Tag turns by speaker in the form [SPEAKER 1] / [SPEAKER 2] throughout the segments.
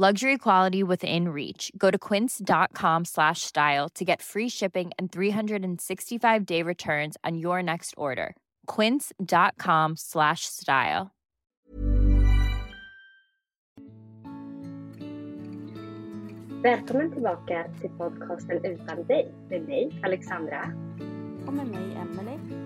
[SPEAKER 1] Luxury quality within reach. Go to quince.com slash style to get free shipping and 365 day returns on your next order. Quince.com slash style.
[SPEAKER 2] Välkommen tillbaka till podcasten Utan dig med mig, Alexandra.
[SPEAKER 3] Och med mig, Emelie.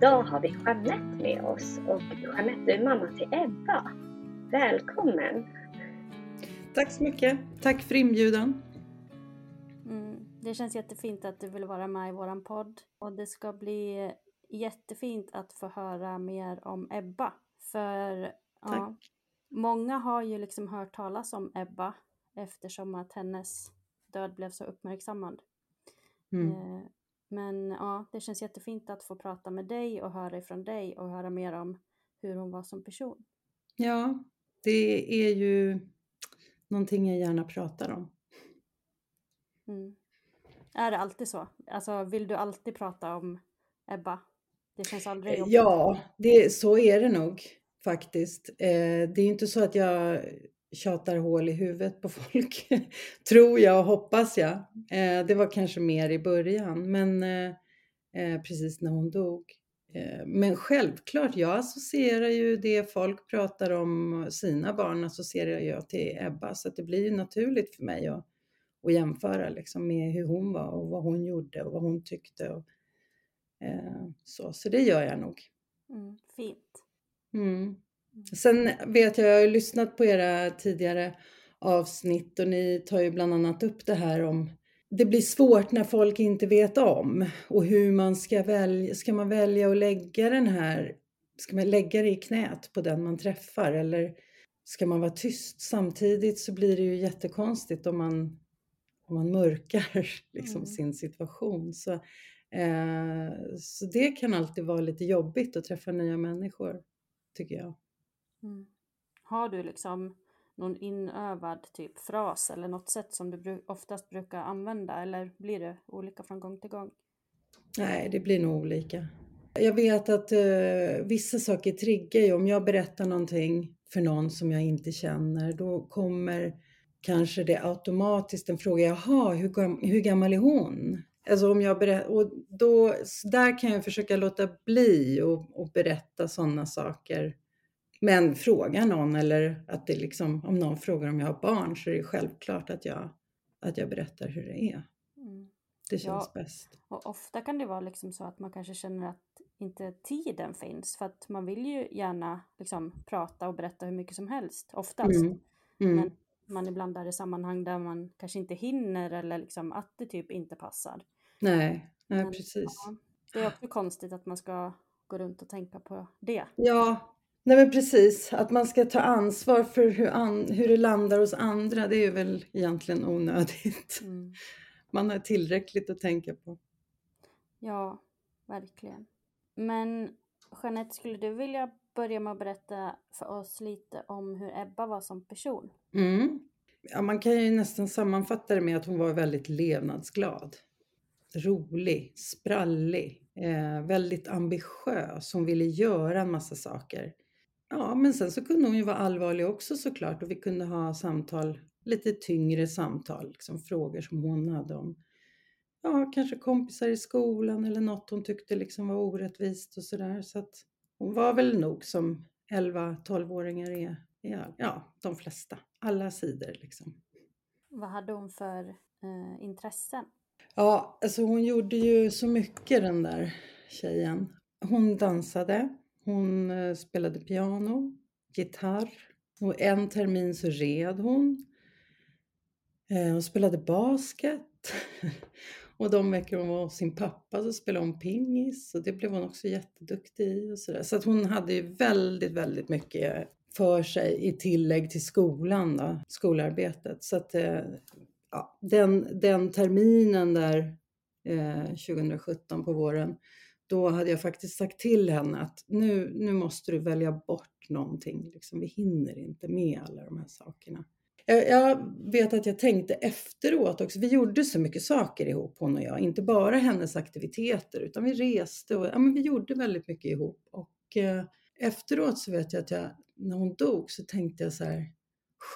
[SPEAKER 2] Idag har vi Jeanette med oss och Jeanette är mamma till Ebba. Välkommen!
[SPEAKER 4] Tack så mycket. Tack för inbjudan.
[SPEAKER 3] Mm, det känns jättefint att du vill vara med i våran podd och det ska bli jättefint att få höra mer om Ebba. För ja, många har ju liksom hört talas om Ebba eftersom att hennes död blev så uppmärksammad.
[SPEAKER 4] Mm.
[SPEAKER 3] Eh, Men ja, det känns jättefint att få prata med dig och höra ifrån dig och höra mer om hur hon var som person.
[SPEAKER 4] Ja, det är ju någonting jag gärna pratar om.
[SPEAKER 3] Mm. Är det alltid så? Alltså vill du alltid prata om Ebba? Det känns aldrig jobbigt.
[SPEAKER 4] Ja, det, så är det nog faktiskt. Eh, det är inte så att jag tjatar hål i huvudet på folk, tror jag och hoppas jag. Eh, det var kanske mer i början, men eh, eh, precis när hon dog. Eh, Men självklart, jag associerar ju det folk pratar om sina barn associerar jag till Ebba, så det blir ju naturligt för mig att, att jämföra liksom med hur hon var och vad hon gjorde och vad hon tyckte. Och, eh, så, så det gör jag nog.
[SPEAKER 3] Mm, fint.
[SPEAKER 4] Mm. Sen vet jag, jag har lyssnat på era tidigare avsnitt och ni tar ju bland annat upp det här om det blir svårt när folk inte vet om och hur man ska välja. Ska man välja att lägga den här, ska man lägga det i knät på den man träffar eller ska man vara tyst? Samtidigt så blir det ju jättekonstigt om man, om man mörkar liksom
[SPEAKER 3] Mm.
[SPEAKER 4] sin situation. Så, eh, så det kan alltid vara lite jobbigt att träffa nya människor, tycker jag.
[SPEAKER 3] Mm. Har du liksom någon inövad typ fras eller något sätt som du oftast brukar använda eller blir det olika från gång till gång?
[SPEAKER 4] Nej, det blir nog olika. Jag vet att eh, vissa saker triggar ju. Om jag berättar någonting för någon som jag inte känner, då kommer kanske det automatiskt en fråga. Jaha, hur, gam- hur gammal är hon? Alltså om jag berättar, och då, där kan jag försöka låta bli och, och berätta sådana saker. Men fråga någon eller att det liksom, om någon frågar om jag har barn så är det självklart att jag, att jag berättar hur det är.
[SPEAKER 3] Mm.
[SPEAKER 4] Det känns
[SPEAKER 3] Ja.
[SPEAKER 4] bäst.
[SPEAKER 3] Och ofta kan det vara liksom så att man kanske känner att inte tiden finns för att man vill ju gärna liksom prata och berätta hur mycket som helst oftast.
[SPEAKER 4] Mm. Mm.
[SPEAKER 3] Men man ibland är i sammanhang där man kanske inte hinner eller liksom att det typ inte passar.
[SPEAKER 4] Nej, nej
[SPEAKER 3] Men,
[SPEAKER 4] precis.
[SPEAKER 3] Ja, det är också konstigt att man ska gå runt och tänka på det.
[SPEAKER 4] Ja, nej men precis. Att man ska ta ansvar för hur, an, hur det landar hos andra, det är väl egentligen onödigt.
[SPEAKER 3] Mm.
[SPEAKER 4] man har tillräckligt att tänka på.
[SPEAKER 3] Ja, verkligen. Men Jeanette, skulle du vilja börja med att berätta för oss lite om hur Ebba var som person?
[SPEAKER 4] Mm. Ja, man kan ju nästan sammanfatta det med att hon var väldigt levnadsglad. Rolig, sprallig, eh, väldigt ambitiös. Hon ville göra en massa saker. Ja, men sen så kunde hon ju vara allvarlig också såklart och vi kunde ha samtal, lite tyngre samtal, liksom frågor som hon hade om ja, kanske kompisar i skolan eller något hon tyckte liksom var orättvist och sådär. Så att hon var väl nog som 11-12-åringar är, är, ja, de flesta, alla sidor liksom.
[SPEAKER 3] Vad hade hon för eh, intressen?
[SPEAKER 4] Ja, alltså hon gjorde ju så mycket den där tjejen. Hon dansade, hon eh, spelade piano, gitarr och en termin så red hon. Eh, hon spelade basket. och de veckor hon var hos sin pappa så spelade hon pingis och det blev hon också jätteduktig i och sådär. Så att hon hade ju väldigt, väldigt mycket för sig i tillägg till skolan då, skolarbetet. Så att eh, ja, den, den terminen där eh, 2017 på våren, då hade jag faktiskt sagt till henne att nu, nu måste du välja bort någonting. Liksom, vi hinner inte med alla de här sakerna. Jag, jag, vet att jag tänkte efteråt också, vi gjorde så mycket saker ihop hon och jag, inte bara hennes aktiviteter utan vi reste och ja, men vi gjorde väldigt mycket ihop. Och eh, efteråt så vet jag att jag, när hon dog så tänkte jag så här,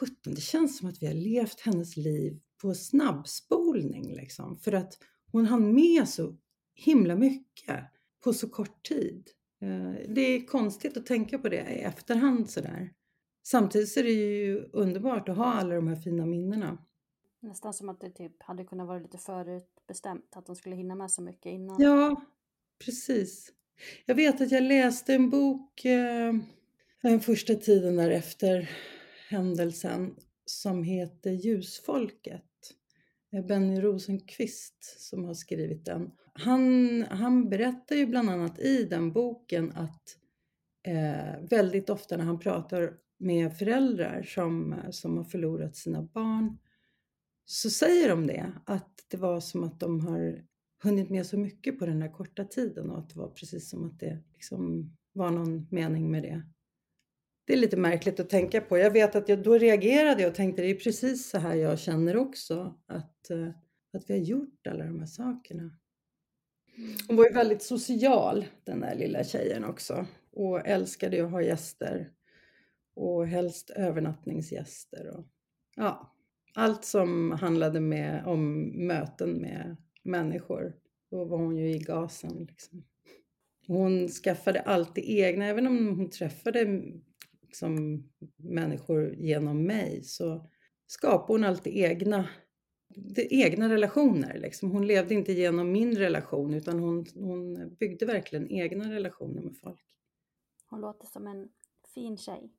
[SPEAKER 4] 17, det känns som att vi har levt hennes liv på snabbspolning liksom. För att hon hann med så himla mycket på så kort tid. Eh, det är konstigt att tänka på det i efterhand sådär. Samtidigt så är det ju underbart att ha alla de här fina minnena.
[SPEAKER 3] Nästan som att det typ hade kunnat vara lite förutbestämt, att de skulle hinna med så mycket innan.
[SPEAKER 4] Ja, precis. Jag vet att jag läste en bok eh, den första tiden därefter händelsen som heter Ljusfolket. Eh, Benny Rosenqvist som har skrivit den. Han, han berättar ju bland annat i den boken att eh, väldigt ofta när han pratar med föräldrar som, som har förlorat sina barn så säger de det, att det var som att de har hunnit med så mycket på den här korta tiden och att det var precis som att det liksom var någon mening med det. Det är lite märkligt att tänka på. Jag vet att jag då reagerade och tänkte det är precis så här jag känner också. Att, eh, att vi har gjort alla de här sakerna. Mm. Hon var ju väldigt social den där lilla tjejen också. Och älskade att ha gäster. Och helst övernattningsgäster. Och, ja, allt som handlade med, om möten med människor. Då var hon ju i gasen. Liksom. Hon skaffade alltid egna, även om hon träffade liksom, människor genom mig så skapade hon alltid egna, egna relationer. Liksom. Hon levde inte genom min relation utan hon, hon byggde verkligen egna relationer med folk.
[SPEAKER 3] Hon låter som en fin tjej.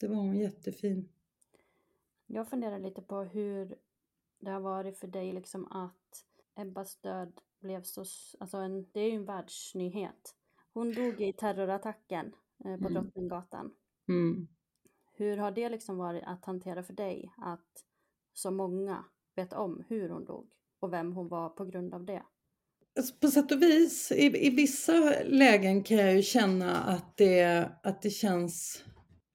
[SPEAKER 4] Det var hon jättefin.
[SPEAKER 3] Jag funderar lite på hur det har varit för dig liksom att Ebbas död blev så, alltså en, det är ju en världsnyhet. Hon dog i terrorattacken eh, på mm. Drottninggatan. Mm. Hur har det liksom varit att hantera för dig att så många vet om hur hon dog och vem hon var på grund av det?
[SPEAKER 4] Alltså, på sätt och vis, i, i vissa lägen kan jag ju känna att det, att det känns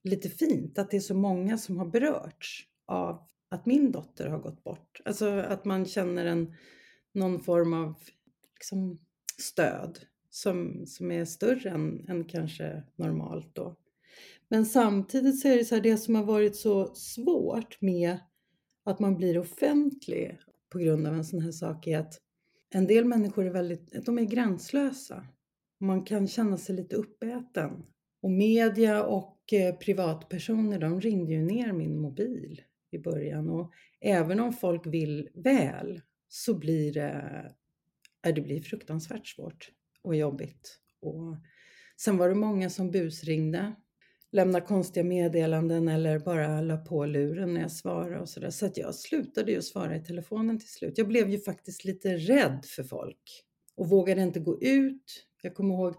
[SPEAKER 4] lite fint att det är så många som har berörts av att min dotter har gått bort. Alltså att man känner en, någon form av liksom, stöd som, som är större än, än kanske normalt då. Men samtidigt så är det så här, det som har varit så svårt med att man blir offentlig på grund av en sån här sak är att en del människor är väldigt, de är gränslösa. Man kan känna sig lite uppäten. Och media och eh, privatpersoner, de ringde ju ner min mobil i början och även om folk vill väl så blir det, det blir fruktansvärt svårt och jobbigt. Och sen var det många som busringde lämna konstiga meddelanden eller bara la på luren när jag svarade och sådär. Så att jag slutade ju svara i telefonen till slut. Jag blev ju faktiskt lite rädd för folk och vågade inte gå ut. Jag kommer ihåg,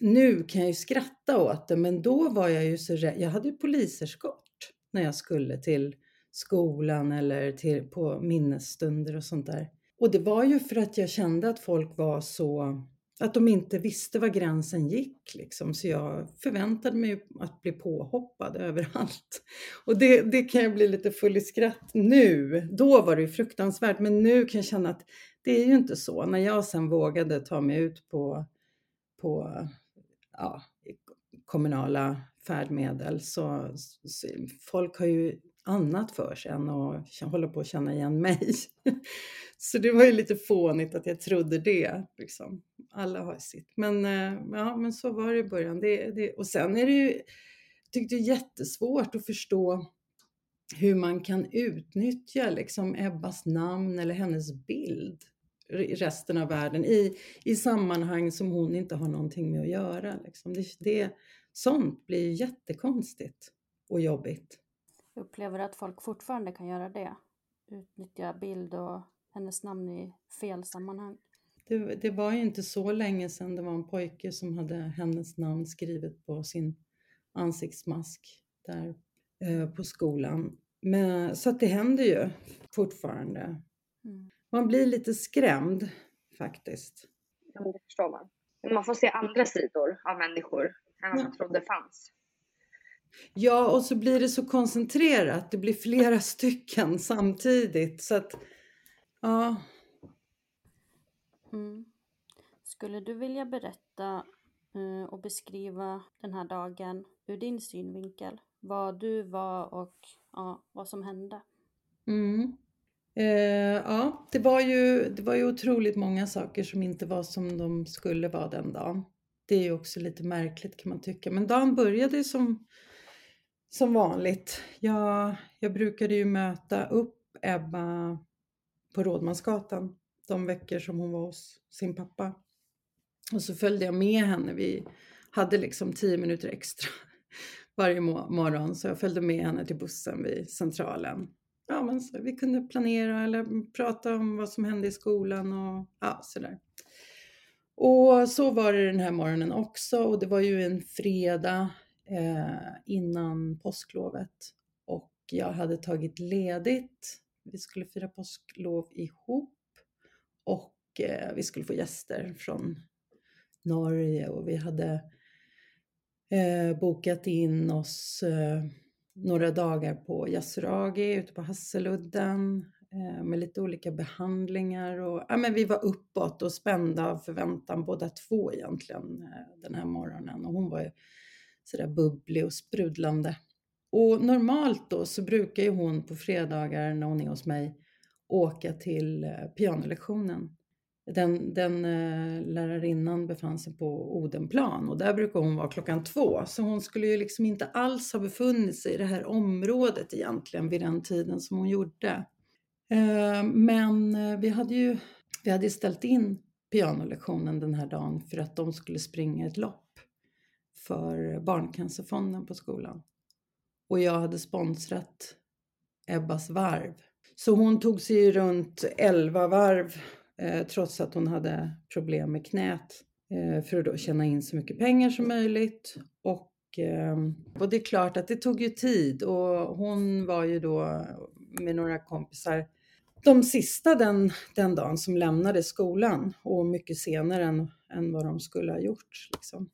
[SPEAKER 4] nu kan jag ju skratta åt det, men då var jag ju så rädd. Jag hade ju poliseskort när jag skulle till skolan eller till, på minnesstunder och sånt där. Och det var ju för att jag kände att folk var så att de inte visste var gränsen gick liksom. Så jag förväntade mig att bli påhoppad överallt. Och det, det kan jag bli lite full i skratt nu. Då var det ju fruktansvärt men nu kan jag känna att det är ju inte så. När jag sen vågade ta mig ut på, på ja, kommunala färdmedel så, så folk har ju annat för sig än att hålla på att känna igen mig. Så det var ju lite fånigt att jag trodde det. Liksom. Alla har sitt. Men, eh, ja, men så var det i början. Det, det, och sen är det ju, jag tyckte det är jättesvårt att förstå hur man kan utnyttja liksom Ebbas namn eller hennes bild i resten av världen i, i sammanhang som hon inte har någonting med att göra. Liksom. Det, det, sånt blir jättekonstigt och jobbigt.
[SPEAKER 3] Jag upplever att folk fortfarande kan göra det. Utnyttja bild och hennes namn i fel sammanhang.
[SPEAKER 4] Det, det, var ju inte så länge sedan det var en pojke som hade hennes namn skrivet på sin ansiktsmask där eh, på skolan. Men, så att det händer ju fortfarande. Mm. Man blir lite skrämd faktiskt.
[SPEAKER 2] Ja, det förstår man. Man får se andra sidor av människor än vad man trodde fanns.
[SPEAKER 4] Ja, och så blir det så koncentrerat. Det blir flera stycken samtidigt. Så att Ja.
[SPEAKER 3] Mm. Skulle du vilja berätta eh, och beskriva den här dagen ur din synvinkel? Vad du var och ja, vad som hände?
[SPEAKER 4] Mm. Eh, ja, det var, ju, det var ju otroligt många saker som inte var som de skulle vara den dagen. Det är ju också lite märkligt kan man tycka. Men dagen började som, som vanligt. Jag, jag brukade ju möta upp Ebba på Rådmansgatan de veckor som hon var hos sin pappa. Och så följde jag med henne. Vi hade liksom tio minuter extra varje morgon så jag följde med henne till bussen vid Centralen. Ja, men så, vi kunde planera eller prata om vad som hände i skolan och ja, sådär. Och så var det den här morgonen också och det var ju en fredag eh, innan påsklovet och jag hade tagit ledigt vi skulle fira påsklov ihop och eh, vi skulle få gäster från Norge och vi hade eh, bokat in oss eh, några dagar på Yasuragi ute på Hasseludden eh, med lite olika behandlingar och ja, men vi var uppåt och spända av förväntan båda två egentligen eh, den här morgonen och hon var ju sådär bubblig och sprudlande. Och normalt då så brukar ju hon på fredagar när hon är hos mig åka till eh, pianolektionen. Den, den eh, lärarinnan befann sig på Odenplan och där brukar hon vara klockan två. Så hon skulle ju liksom inte alls ha befunnit sig i det här området egentligen vid den tiden som hon gjorde. Eh, men eh, vi hade ju vi hade ställt in pianolektionen den här dagen för att de skulle springa ett lopp för Barncancerfonden på skolan och jag hade sponsrat Ebbas varv. Så hon tog sig runt 11 varv eh, trots att hon hade problem med knät eh, för att då tjäna in så mycket pengar som möjligt. Och, ehm, och det är klart att det tog ju tid och hon var ju då med några kompisar de sista den, den dagen som lämnade skolan och mycket senare än, än vad de skulle ha gjort. Liksom.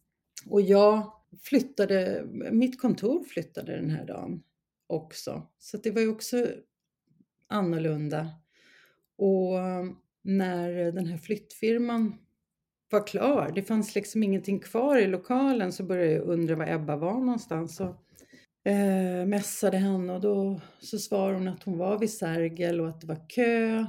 [SPEAKER 4] Och jag flyttade, mitt kontor flyttade den här dagen också. Så det var ju också annorlunda. Och um, när den här flyttfirman var klar, det fanns liksom ingenting kvar i lokalen, så började jag undra var Ebba var någonstans. Och eh, mässade henne och då så svarade hon att hon var vid Sergel och att det var kö.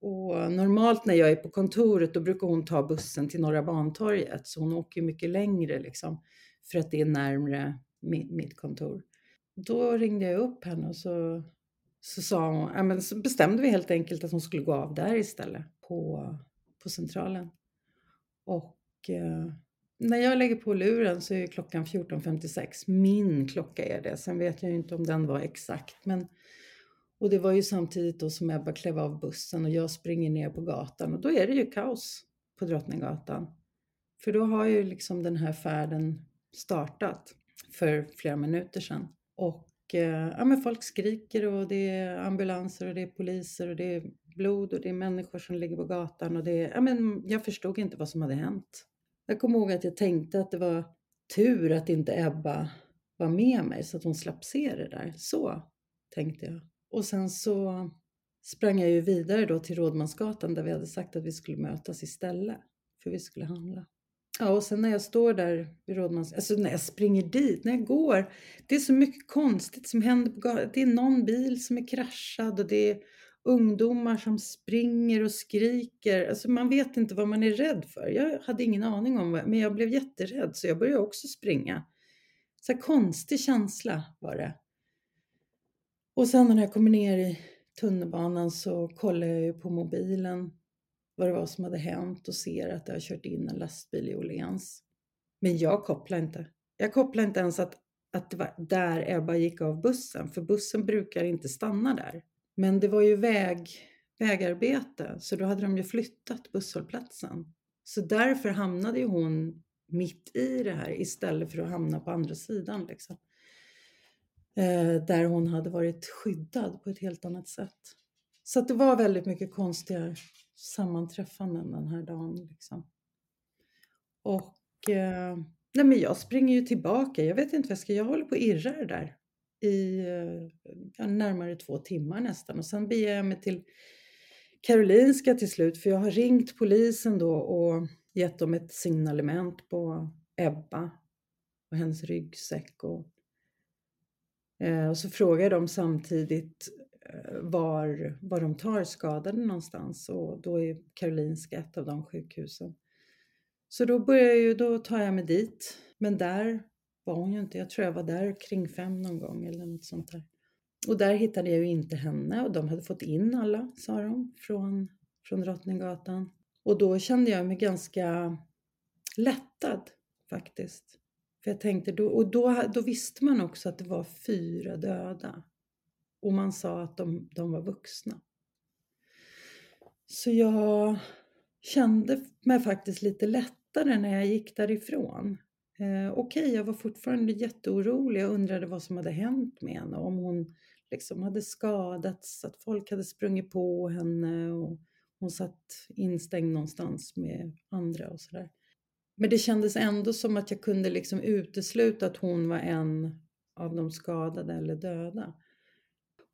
[SPEAKER 4] Och normalt när jag är på kontoret då brukar hon ta bussen till Norra Bantorget så hon åker mycket längre liksom för att det är närmre mitt, mitt kontor. Då ringde jag upp henne och så, så sa hon, ja, men så bestämde vi helt enkelt att hon skulle gå av där istället på, på centralen. Och eh, när jag lägger på luren så är klockan 14.56. Min klocka är det. Sen vet jag ju inte om den var exakt. Men, och det var ju samtidigt då som Ebba klev av bussen och jag springer ner på gatan och då är det ju kaos på Drottninggatan. För då har ju liksom den här färden startat för flera minuter sedan. Och Eh, ja, men folk skriker och det är ambulanser och det är poliser och det är blod och det är människor som ligger på gatan och det är, ja men jag förstod inte vad som hade hänt. Jag kommer ihåg att jag tänkte att det var tur att inte Ebba var med mig så att hon slapp se det där. Så tänkte jag. Och sen så sprang jag ju vidare då till Rådmansgatan där vi hade sagt att vi skulle mötas istället. För vi skulle handla. Ja, och sen när jag står där vid Rådmans... Alltså när jag springer dit, när jag går. Det är så mycket konstigt som händer på gatan. Det är någon bil som är kraschad och det är ungdomar som springer och skriker. Alltså man vet inte vad man är rädd för. Jag hade ingen aning om vad, men jag blev jätterädd så jag började också springa. Så här konstig känsla var det. Och sen när jag kommer ner i tunnelbanan så kollar jag ju på mobilen vad det var som hade hänt och ser att det har kört in en lastbil i Åhléns. Men jag kopplar inte. Jag kopplar inte ens att, att det var där Ebba gick av bussen, för bussen brukar inte stanna där. Men det var ju väg, vägarbete, så då hade de ju flyttat busshållplatsen. Så därför hamnade ju hon mitt i det här istället för att hamna på andra sidan. Liksom. Eh, där hon hade varit skyddad på ett helt annat sätt. Så det var väldigt mycket konstiga sammanträffanden den här dagen. Liksom. Och eh, nej men jag springer ju tillbaka. Jag vet inte vad jag ska Jag håller på och irrar där i eh, närmare två timmar nästan. Och sen beger jag mig till Karolinska till slut för jag har ringt polisen då och gett dem ett signalement på Ebba och hennes ryggsäck. Och, eh, och så frågar de samtidigt var, var de tar skadade någonstans och då är Karolinska ett av de sjukhusen. Så då börjar ju, då tar jag mig dit. Men där var hon ju inte. Jag tror jag var där kring fem någon gång eller något sånt där. Och där hittade jag ju inte henne och de hade fått in alla, sa de, från, från Drottninggatan. Och då kände jag mig ganska lättad faktiskt. För jag tänkte, då, och då, då visste man också att det var fyra döda och man sa att de, de var vuxna. Så jag kände mig faktiskt lite lättare när jag gick därifrån. Eh, Okej, okay, jag var fortfarande jätteorolig. Jag undrade vad som hade hänt med henne. Om hon liksom hade skadats, att folk hade sprungit på henne och hon satt instängd någonstans med andra och sådär. Men det kändes ändå som att jag kunde liksom utesluta att hon var en av de skadade eller döda.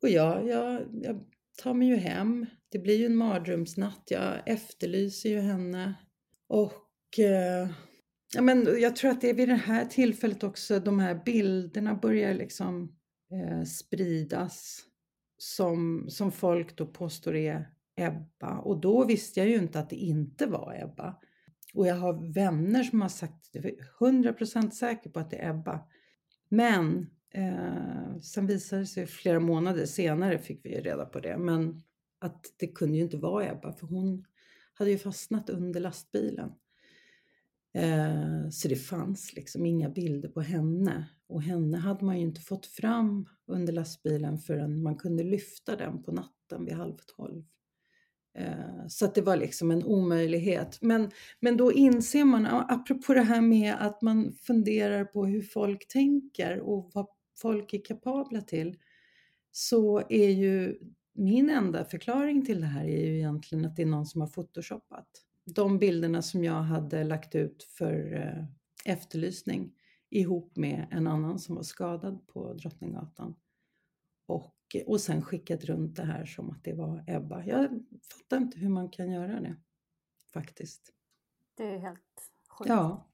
[SPEAKER 4] Och jag, jag, jag tar mig ju hem. Det blir ju en mardrömsnatt. Jag efterlyser ju henne. Och eh, ja, men jag tror att det är vid det här tillfället också de här bilderna börjar liksom eh, spridas som, som folk då påstår är Ebba. Och då visste jag ju inte att det inte var Ebba. Och jag har vänner som har sagt, 100% säker på att det är Ebba. Men Eh, sen visade det sig flera månader senare fick vi reda på det, men att det kunde ju inte vara Ebba för hon hade ju fastnat under lastbilen. Eh, så det fanns liksom inga bilder på henne och henne hade man ju inte fått fram under lastbilen förrän man kunde lyfta den på natten vid halv tolv. Eh, så att det var liksom en omöjlighet. Men, men då inser man, apropå det här med att man funderar på hur folk tänker och vad folk är kapabla till så är ju min enda förklaring till det här är ju egentligen att det är någon som har photoshoppat. De bilderna som jag hade lagt ut för eh, efterlysning ihop med en annan som var skadad på Drottninggatan. Och, och sen skickat runt det här som att det var Ebba. Jag fattar inte hur man kan göra det faktiskt.
[SPEAKER 3] Det är helt sjukt.
[SPEAKER 4] Ja.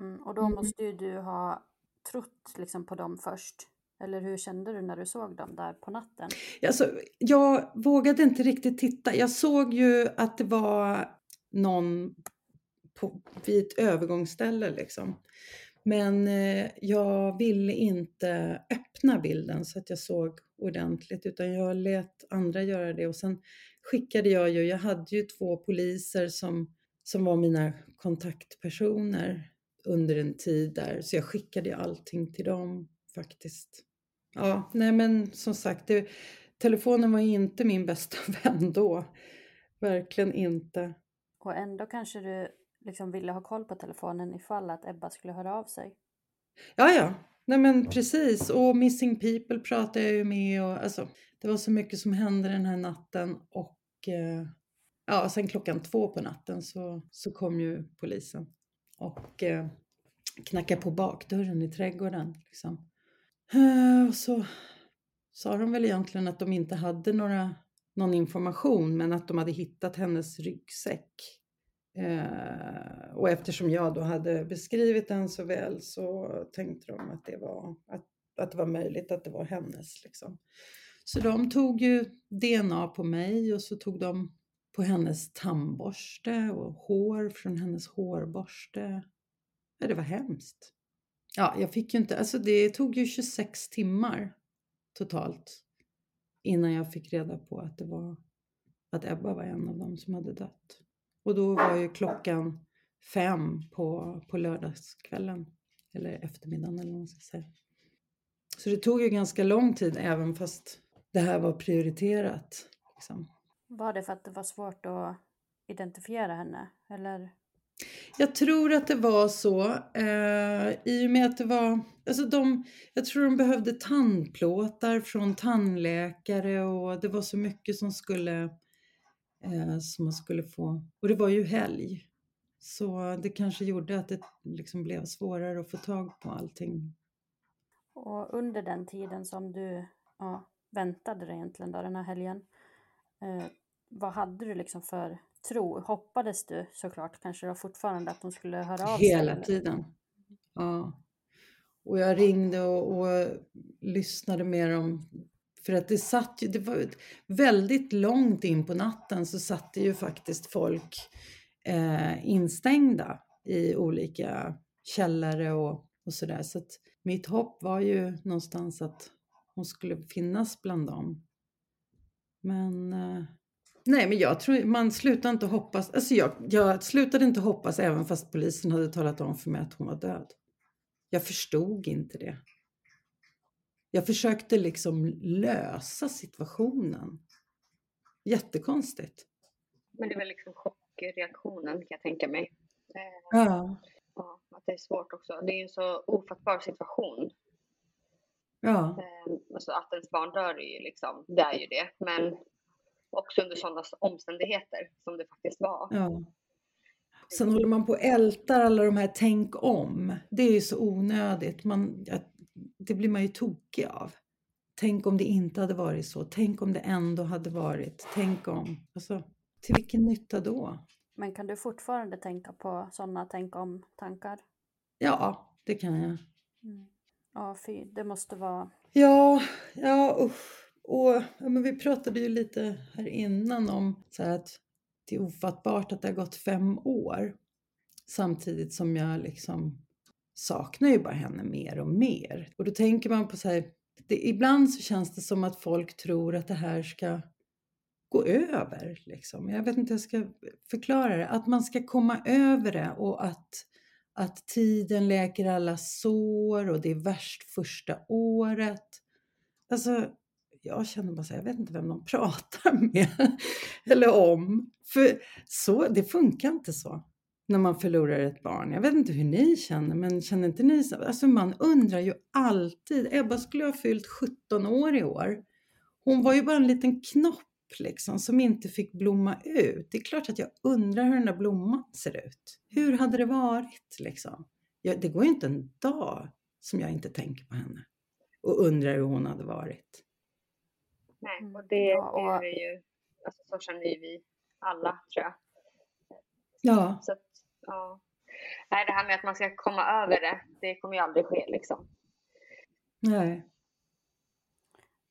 [SPEAKER 3] Mm, och då måste ju du ha trott liksom på dem först? Eller hur kände du när du såg dem där på natten?
[SPEAKER 4] Alltså, jag vågade inte riktigt titta. Jag såg ju att det var någon på, vid ett övergångsställe liksom. Men eh, jag ville inte öppna bilden så att jag såg ordentligt utan jag lät andra göra det och sen skickade jag ju, jag hade ju två poliser som, som var mina kontaktpersoner under en tid där. Så jag skickade allting till dem faktiskt. Ja, nej men som sagt, det, telefonen var inte min bästa vän då. Verkligen inte.
[SPEAKER 3] Och ändå kanske du liksom ville ha koll på telefonen ifall att Ebba skulle höra av sig?
[SPEAKER 4] Ja, ja. Nej men precis, och Missing People pratade jag ju med och alltså, det var så mycket som hände den här natten och eh, ja, sen klockan två på natten så, så kom ju polisen och eh, knackade på bakdörren i trädgården. Liksom. Eh, och så sa de väl egentligen att de inte hade några, någon information men att de hade hittat hennes ryggsäck. Eh, och eftersom jag då hade beskrivit den så väl så tänkte de att det var, att, att det var möjligt att det var hennes. Liksom. Så de tog ju DNA på mig och så tog de på hennes tandborste och hår från hennes hårborste. Ja, det var hemskt. Ja, jag fick ju inte, alltså det tog ju 26 timmar totalt innan jag fick reda på att det var att Ebba var en av dem som hade dött. Och då var ju klockan fem på, på lördagskvällen eller eftermiddagen eller vad man ska säga. Så det tog ju ganska lång tid även fast det här var prioriterat. Liksom.
[SPEAKER 3] Var det för att det var svårt att identifiera henne? Eller?
[SPEAKER 4] Jag tror att det var så. Eh, I och med att det var... Alltså de, jag tror de behövde tandplåtar från tandläkare och det var så mycket som skulle, eh, som man skulle få. Och det var ju helg. Så det kanske gjorde att det liksom blev svårare att få tag på allting.
[SPEAKER 3] Och under den tiden som du ja, väntade dig egentligen då, den här helgen. Eh, vad hade du liksom för tro? Hoppades du såklart kanske då fortfarande att hon skulle höra av
[SPEAKER 4] sig? Hela tiden. Ja. Och jag ringde och, och lyssnade med dem. För att det satt ju, det var väldigt långt in på natten så satt det ju faktiskt folk eh, instängda i olika källare och, och sådär. Så att mitt hopp var ju någonstans att hon skulle finnas bland dem. Men eh, nej, men jag tror man slutar inte hoppas. Alltså jag, jag slutade inte hoppas även fast polisen hade talat om för mig att hon var död. Jag förstod inte det. Jag försökte liksom lösa situationen. Jättekonstigt.
[SPEAKER 2] Men det väl liksom chockreaktionen kan jag tänka mig.
[SPEAKER 4] Ja.
[SPEAKER 2] ja. Att det är svårt också. Det är en så ofattbar situation.
[SPEAKER 4] Ja.
[SPEAKER 2] Ehm, alltså att ens barn dör är ju liksom, det är ju det. Men också under sådana omständigheter som det faktiskt var.
[SPEAKER 4] Ja. Sen håller man på och ältar alla de här tänk om. Det är ju så onödigt. Man, det blir man ju tokig av. Tänk om det inte hade varit så. Tänk om det ändå hade varit. Tänk om. Alltså, till vilken nytta då?
[SPEAKER 3] Men kan du fortfarande tänka på sådana tänk om-tankar?
[SPEAKER 4] Ja, det kan jag.
[SPEAKER 3] Mm. Ja, fy, det måste vara...
[SPEAKER 4] Ja, ja usch. Och ja, men vi pratade ju lite här innan om så att det är ofattbart att det har gått fem år. Samtidigt som jag liksom saknar ju bara henne mer och mer. Och då tänker man på så här, det, ibland så känns det som att folk tror att det här ska gå över. Liksom. Jag vet inte hur jag ska förklara det. Att man ska komma över det och att att tiden läker alla sår och det är värst första året. Alltså, jag känner bara så här, jag vet inte vem de pratar med eller om. För så, det funkar inte så när man förlorar ett barn. Jag vet inte hur ni känner, men känner inte ni så? Alltså man undrar ju alltid. Ebba skulle ha fyllt 17 år i år. Hon var ju bara en liten knopp liksom, som inte fick blomma ut. Det är klart att jag undrar hur den där blomman ser ut. Hur hade det varit liksom? Jag, det går ju inte en dag som jag inte tänker på henne och undrar hur hon hade varit.
[SPEAKER 2] Nej, och det, ja, är ju, alltså, så känner ju vi alla tror jag.
[SPEAKER 4] Ja.
[SPEAKER 2] Så att, ja. Nej, det här med att man ska komma över det, det kommer ju aldrig ske liksom.
[SPEAKER 4] Nej.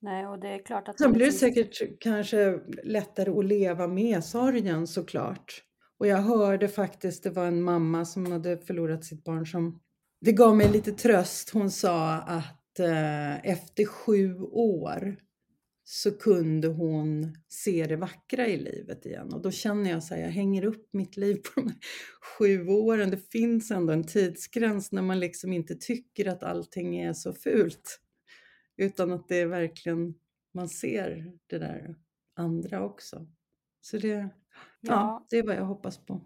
[SPEAKER 3] Nej, och det är klart att...
[SPEAKER 4] Sen blir det säkert kanske lättare att leva med sorgen såklart. Och jag hörde faktiskt, det var en mamma som hade förlorat sitt barn som... Det gav mig lite tröst. Hon sa att eh, efter sju år så kunde hon se det vackra i livet igen. Och då känner jag så här, jag hänger upp mitt liv på de här sju åren. Det finns ändå en tidsgräns när man liksom inte tycker att allting är så fult. Utan att det är verkligen, man ser det där andra också. Så det, ja. ja, det är vad jag hoppas på.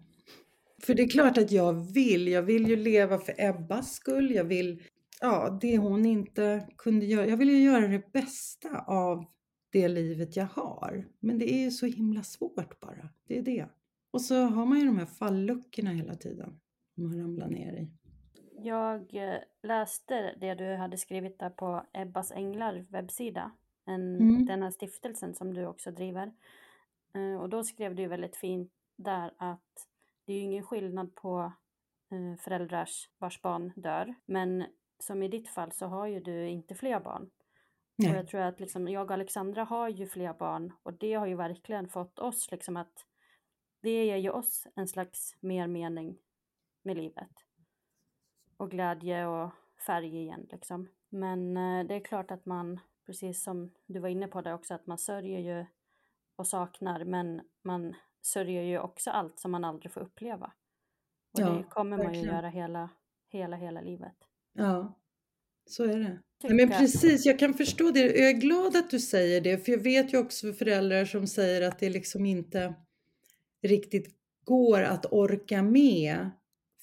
[SPEAKER 4] För det är klart att jag vill, jag vill ju leva för Ebbas skull, jag vill ja, det hon inte kunde göra. Jag vill ju göra det bästa av det livet jag har. Men det är ju så himla svårt bara. Det är det. Och så har man ju de här falluckorna hela tiden. Man ramlar ner i.
[SPEAKER 3] Jag eh, läste det du hade skrivit där på Ebbas Änglar webbsida. En, mm. Den här stiftelsen som du också driver. Eh, och då skrev du väldigt fint där att det är ju ingen skillnad på eh, föräldrars vars barn dör. Men som i ditt fall så har ju du inte fler barn. Nej. Och jag tror att liksom, jag och Alexandra har ju fler barn och det har ju verkligen fått oss liksom att det ger ju oss en slags mer mening med livet. Och glädje och färg igen liksom. Men eh, det är klart att man, precis som du var inne på det också, att man sörjer ju och saknar men man sörjer ju också allt som man aldrig får uppleva. Och ja, det kommer man ju göra hela, hela, hela livet.
[SPEAKER 4] Ja, så är det. Nej, men precis, jag kan förstå det. Jag är glad att du säger det, för jag vet ju också föräldrar som säger att det liksom inte riktigt går att orka med.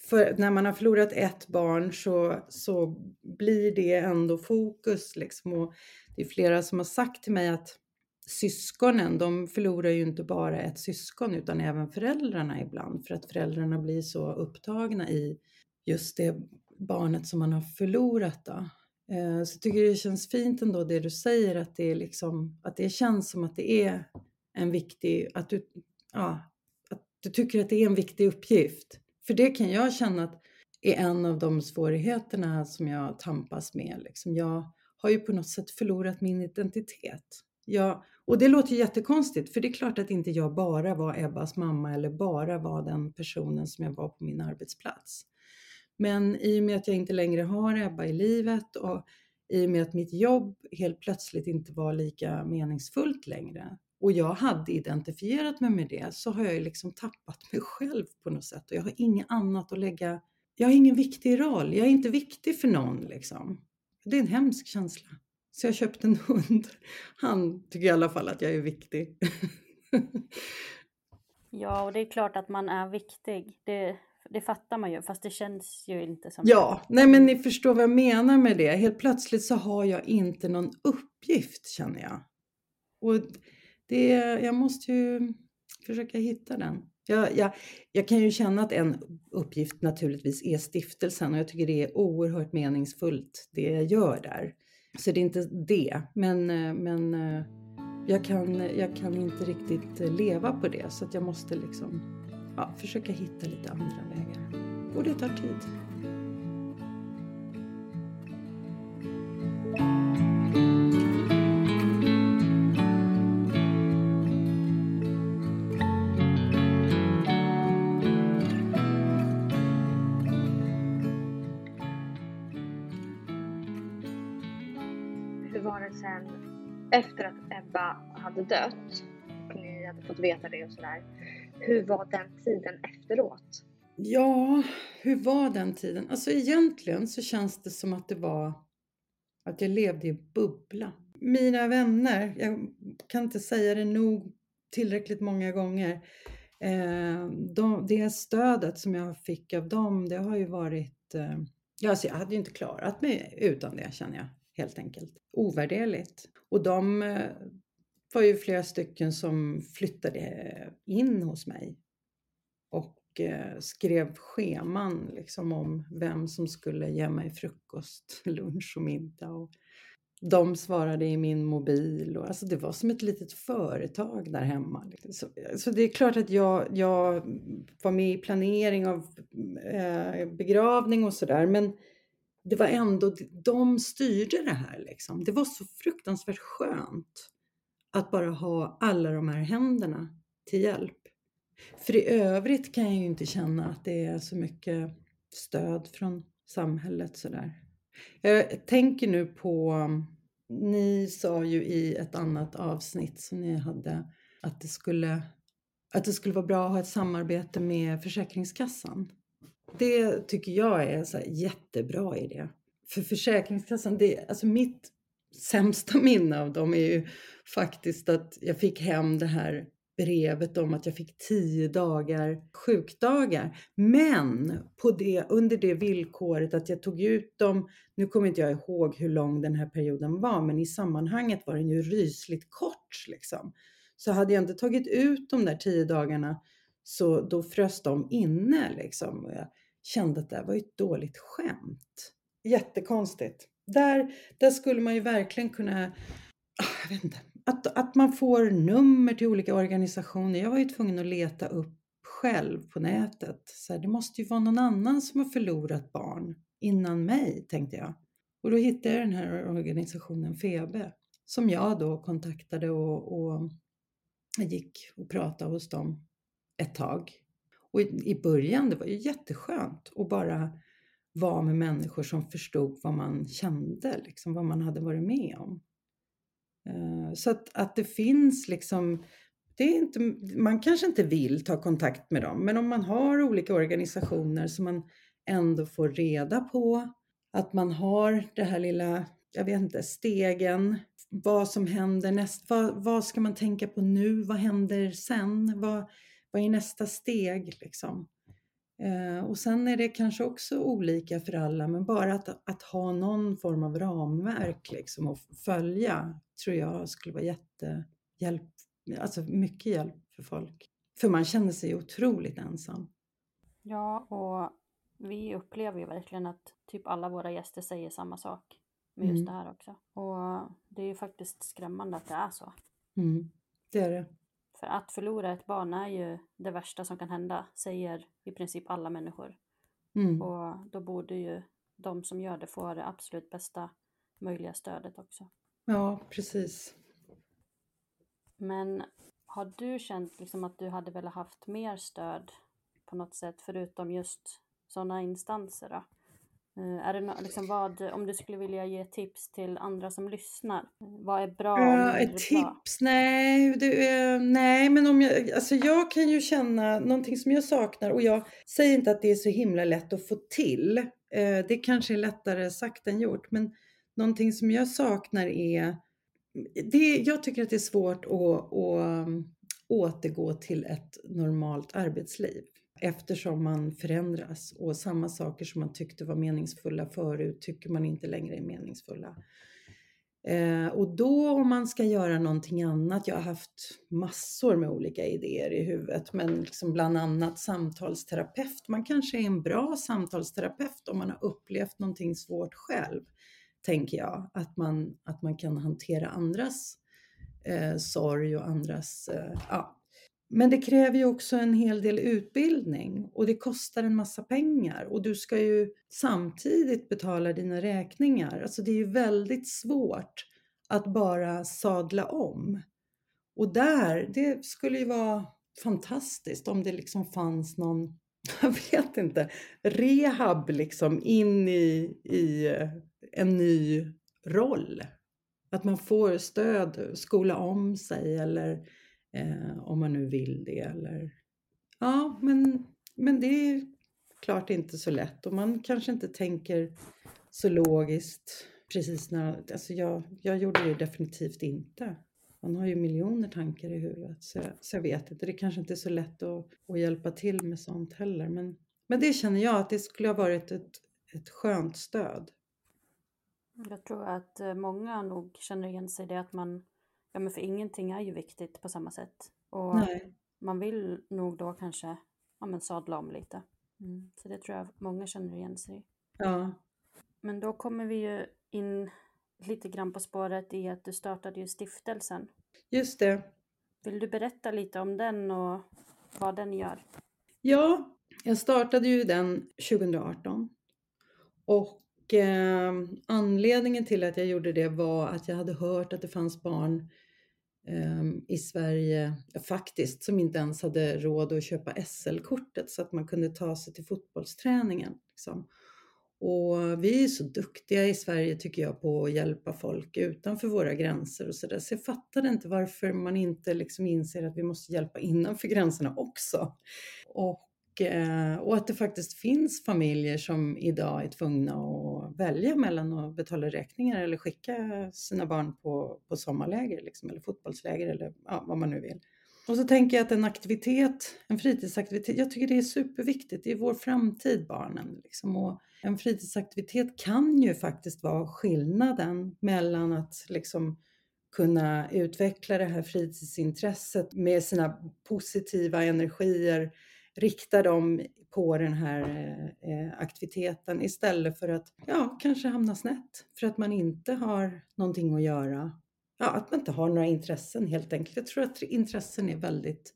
[SPEAKER 4] För när man har förlorat ett barn så, så blir det ändå fokus. Liksom. Och det är flera som har sagt till mig att syskonen, de förlorar ju inte bara ett syskon utan även föräldrarna ibland för att föräldrarna blir så upptagna i just det barnet som man har förlorat. Då. Eh, så jag tycker det känns fint ändå det du säger att det, är liksom, att det känns som att det är en viktig, att du, ja, att du tycker att det är en viktig uppgift. För det kan jag känna att är en av de svårigheterna som jag tampas med. Liksom. Jag har ju på något sätt förlorat min identitet. Jag, och det låter ju jättekonstigt, för det är klart att inte jag bara var Ebbas mamma eller bara var den personen som jag var på min arbetsplats. Men i och med att jag inte längre har Ebba i livet och i och med att mitt jobb helt plötsligt inte var lika meningsfullt längre och jag hade identifierat mig med det så har jag liksom tappat mig själv på något sätt och jag har inget annat att lägga. Jag har ingen viktig roll. Jag är inte viktig för någon liksom. Det är en hemsk känsla. Så jag köpte en hund. Han tycker i alla fall att jag är viktig.
[SPEAKER 3] ja, och det är klart att man är viktig. Det, det fattar man ju, fast det känns ju inte som
[SPEAKER 4] Ja, nej men ni förstår vad jag menar med det. Helt plötsligt så har jag inte någon uppgift känner jag. Och det, jag måste ju försöka hitta den. Jag, jag, jag kan ju känna att en uppgift naturligtvis är stiftelsen och jag tycker det är oerhört meningsfullt det jag gör där. Så det är inte det, men, men jag, kan, jag kan inte riktigt leva på det så att jag måste liksom ja, försöka hitta lite andra vägar. Och det tar tid.
[SPEAKER 2] Dött och ni hade fått veta det och sådär? Hur var den tiden efteråt?
[SPEAKER 4] Ja, hur var den tiden? Alltså egentligen så känns det som att det var att jag levde i en bubbla. Mina vänner, jag kan inte säga det nog tillräckligt många gånger, eh, de, det stödet som jag fick av dem, det har ju varit... Eh, alltså jag hade ju inte klarat mig utan det känner jag helt enkelt. Ovärderligt. Och de eh, var ju flera stycken som flyttade eh, in hos mig och eh, skrev scheman liksom om vem som skulle ge mig frukost, lunch och middag. Och de svarade i min mobil och alltså det var som ett litet företag där hemma. Liksom. Så, eh, så det är klart att jag, jag var med i planering av eh, begravning och sådär men det var ändå, de styrde det här liksom. Det var så fruktansvärt skönt att bara ha alla de här händerna till hjälp. För i övrigt kan jag ju inte känna att det är så mycket stöd från samhället sådär. Jag tänker nu på, ni sa ju i ett annat avsnitt som ni hade att det skulle, att det skulle vara bra att ha ett samarbete med Försäkringskassan. Det tycker jag är en jättebra idé. För Försäkringskassan, det, alltså mitt sämsta minne av dem är ju faktiskt att jag fick hem det här brevet om att jag fick tio dagar sjukdagar. Men på det, under det villkoret att jag tog ut dem, nu kommer inte jag ihåg hur lång den här perioden var, men i sammanhanget var den ju rysligt kort liksom. Så hade jag inte tagit ut de där tio dagarna så då frös de inne liksom. Och jag kände att det var ett dåligt skämt. Jättekonstigt. Där, där skulle man ju verkligen kunna, ah, jag vet inte, att, att man får nummer till olika organisationer. Jag var ju tvungen att leta upp själv på nätet. Så här, det måste ju vara någon annan som har förlorat barn innan mig, tänkte jag. Och då hittade jag den här organisationen Febe som jag då kontaktade och, och gick och pratade hos dem ett tag. Och i, i början, det var ju jätteskönt att bara vara med människor som förstod vad man kände, liksom vad man hade varit med om. Eh, så att, att det finns liksom, det är inte, man kanske inte vill ta kontakt med dem, men om man har olika organisationer som man ändå får reda på, att man har det här lilla, jag vet inte, stegen, vad som händer näst, vad, vad ska man tänka på nu, vad händer sen, vad, vad är nästa steg liksom? Eh, och sen är det kanske också olika för alla, men bara att, att ha någon form av ramverk liksom att följa tror jag skulle vara jättehjälp, alltså mycket hjälp för folk. För man känner sig otroligt ensam.
[SPEAKER 3] Ja, och vi upplever ju verkligen att typ alla våra gäster säger samma sak med just mm. det här också. Och det är ju faktiskt skrämmande att det är så.
[SPEAKER 4] Mm, det är det.
[SPEAKER 3] För att förlora ett barn är ju det värsta som kan hända, säger i princip alla människor. Mm. Och då borde ju de som gör det få det absolut bästa möjliga stödet också.
[SPEAKER 4] Ja, precis.
[SPEAKER 3] Men har du känt liksom att du hade velat haft mer stöd på något sätt förutom just sådana instanser? Då? Eh, är det no liksom vad, om du skulle vilja ge tips till andra som lyssnar, vad är bra?
[SPEAKER 4] Uh, ett tips? Bra? Nej, det, nej, men om jag, alltså jag kan ju känna någonting som jag saknar och jag säger inte att det är så himla lätt att få till. Uh, det kanske är lättare sagt än gjort, men någonting som jag saknar är, det, jag tycker att det är svårt att, att um, återgå till ett normalt arbetsliv eftersom man förändras och samma saker som man tyckte var meningsfulla förut tycker man inte längre är meningsfulla. Eh, och då om man ska göra någonting annat, jag har haft massor med olika idéer i huvudet, men liksom bland annat samtalsterapeut. Man kanske är en bra samtalsterapeut om man har upplevt någonting svårt själv, tänker jag. Att man, att man kan hantera andras eh, sorg och andras eh, ja, men det kräver ju också en hel del utbildning och det kostar en massa pengar och du ska ju samtidigt betala dina räkningar. Alltså det är ju väldigt svårt att bara sadla om. Och där, det skulle ju vara fantastiskt om det liksom fanns någon, jag vet inte, rehab liksom in i, i eh, en ny roll. Att man får stöd, skola om sig eller Eh, om man nu vill det eller... Ja, men, men det är klart inte så lätt och man kanske inte tänker så logiskt precis när... Alltså jag, jag gjorde det definitivt inte. Man har ju miljoner tankar i huvudet så jag, så jag vet inte. Det kanske inte är så lätt att, att hjälpa till med sånt heller. Men, men det känner jag att det skulle ha varit ett, ett skönt stöd.
[SPEAKER 3] Jag tror att eh, många nog känner igen sig i det att man Ja men för ingenting är ju viktigt på samma sätt. Och Nej. man vill nog då kanske ja, men sadla om lite. Mm. Så det tror jag många känner igen sig i.
[SPEAKER 4] Ja.
[SPEAKER 3] Men då kommer vi ju in lite grann på spåret i att du startade ju stiftelsen.
[SPEAKER 4] Just det.
[SPEAKER 3] Vill du berätta lite om den och vad den gör?
[SPEAKER 4] Ja, jag startade ju den 2018. Och eh, anledningen till att jag gjorde det var att jag hade hört att det fanns barn Ehm, i Sverige faktiskt som inte ens hade råd att köpa SL-kortet så att man kunde ta sig till fotbollsträningen. Liksom. Och vi är så duktiga i Sverige tycker jag på att hjälpa folk utanför våra gränser och sådär. Så jag fattade inte varför man inte liksom inser att vi måste hjälpa innanför gränserna också. Och Eh, och att det faktiskt finns familjer som idag är tvungna att välja mellan att betala räkningar eller skicka sina barn på, på sommarläger liksom, eller fotbollsläger eller ja, vad man nu vill. Och så tänker jag att en aktivitet, en fritidsaktivitet, jag tycker det är superviktigt. Det är vår framtid, barnen. Liksom. Och en fritidsaktivitet kan ju faktiskt vara skillnaden mellan att liksom kunna utveckla det här fritidsintresset med sina positiva energier, rikta dem på den här eh, aktiviteten istället för att ja, kanske hamna snett för att man inte har någonting att göra. Ja, att man inte har några intressen helt enkelt. Jag tror att intressen är väldigt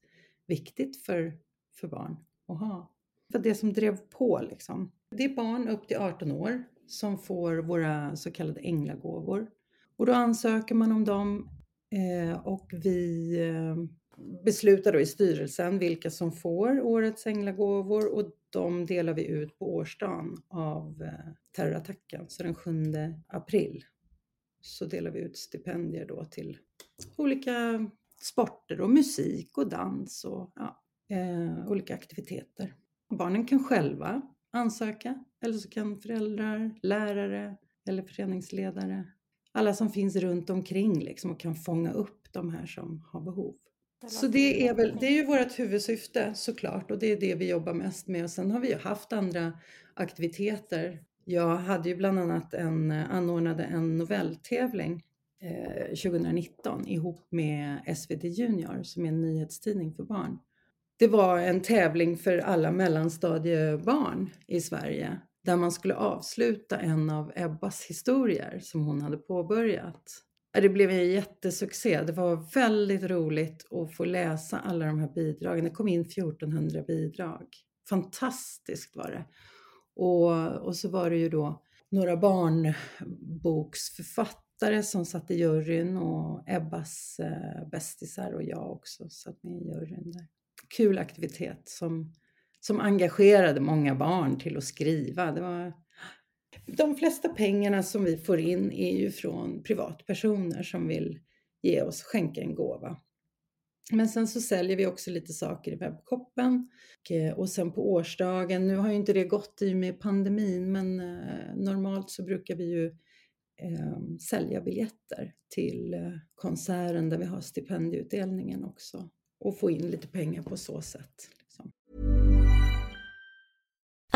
[SPEAKER 4] viktigt för, för barn att ha. För det som drev på liksom. Det är barn upp till 18 år som får våra så kallade änglagåvor. Och då ansöker man om dem eh, och vi eh, beslutar då i styrelsen vilka som får årets änglagåvor och de delar vi ut på årsdagen av eh, terrorattacken, så den 7 april. Så delar vi ut stipendier då till olika sporter och musik och dans och ja, eh, olika aktiviteter. Barnen kan själva ansöka eller så kan föräldrar, lärare eller föreningsledare, alla som finns runt omkring liksom och kan fånga upp de här som har behov. Så det är, väl, det är ju vårt huvudsyfte såklart och det är det vi jobbar mest med. Och sen har vi ju haft andra aktiviteter. Jag hade ju bland annat en, anordnade en novelltävling eh, 2019 ihop med SvD Junior som är en nyhetstidning för barn. Det var en tävling för alla mellanstadiebarn i Sverige där man skulle avsluta en av Ebbas historier som hon hade påbörjat. Det blev en jättesuccé. Det var väldigt roligt att få läsa alla de här bidragen. Det kom in 1400 bidrag. Fantastiskt var det. Och, och så var det ju då några barnboksförfattare som satt i juryn och Ebbas eh, bästisar och jag också satt med i juryn där. Kul aktivitet som, som engagerade många barn till att skriva. Det var de flesta pengarna som vi får in är ju från privatpersoner som vill ge oss, skänka en gåva. Men sen så säljer vi också lite saker i webbkoppen eh, och sen på årsdagen, nu har ju inte det gått i och med pandemin, men eh, normalt så brukar vi ju ehm, sälja biljetter till eh, konserten där vi har stipendieutdelningen också och få in lite pengar på så sätt. Liksom.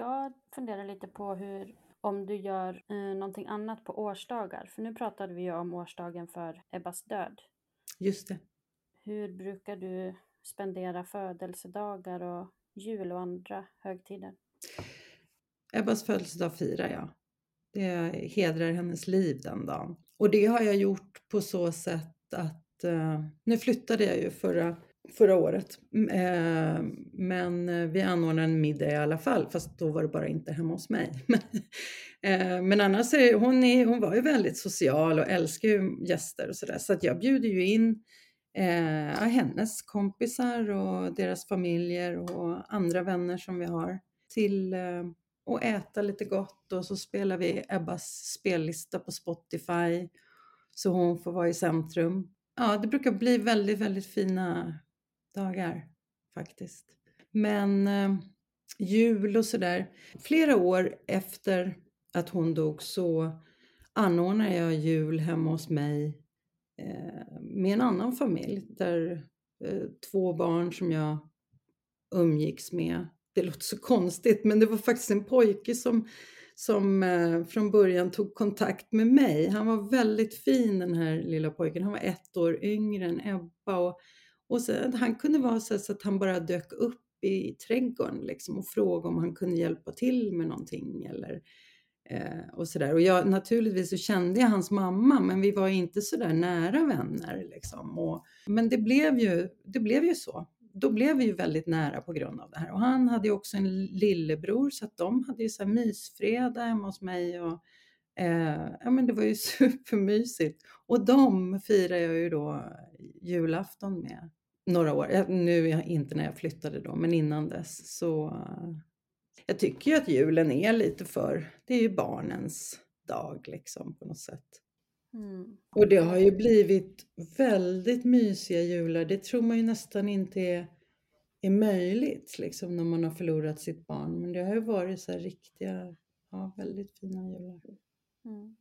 [SPEAKER 3] Jag funderar lite på hur, om du gör eh, någonting annat på årsdagar. För nu pratade vi ju om årsdagen för Ebbas död.
[SPEAKER 4] Just det.
[SPEAKER 3] Hur brukar du spendera födelsedagar och jul och andra högtider?
[SPEAKER 4] Ebbas födelsedag firar jag. Det hedrar hennes liv den dagen. Och det har jag gjort på så sätt att uh, nu flyttade jag ju förra, förra året. Eh, men eh, vi anordnade en middag i alla fall, fast då var det bara inte hemma hos mig. Eh, men annars är hon, är, hon var ju väldigt social och älskar ju gäster och sådär. Så att jag bjuder ju in hennes kompisar och deras familjer och andra vänner som vi har till och äta lite gott och så spelar vi Ebbas spellista på Spotify så hon får vara i centrum. Ja, det brukar bli väldigt, väldigt fina dagar faktiskt. Men eh, jul och sådär. Flera år efter att hon dog så anordnade jag jul hemma hos mig eh, med en annan familj där eh, två barn som jag umgicks med det låter så konstigt, men det var faktiskt en pojke som, som eh, från början tog kontakt med mig. Han var väldigt fin den här lilla pojken. Han var ett år yngre än Ebba och, och så, han kunde vara så, så att han bara dök upp i trädgården liksom och frågade om han kunde hjälpa till med någonting eller eh, och sådär. Och jag, naturligtvis så kände jag hans mamma men vi var inte så där nära vänner liksom. Och, men det blev, ju, det blev ju så då blev vi ju väldigt nära på grund av det här. Och han hade ju också en lillebror så att de hade ju så här mysfredag hemma hos mig. Och, eh, ja men det var ju supermysigt. Och de firar jag ju då julafton med några år. Nu inte när jag flyttade då, men innan dess. Så jag tycker ju att julen är lite för, det är ju barnens dag liksom på något sätt. Mm. Och det har ju blivit väldigt mysiga jular. Det tror man ju nästan inte är, är möjligt liksom när man har förlorat sitt barn. Men det har ju varit så här riktiga, ja väldigt fina jular. Mm.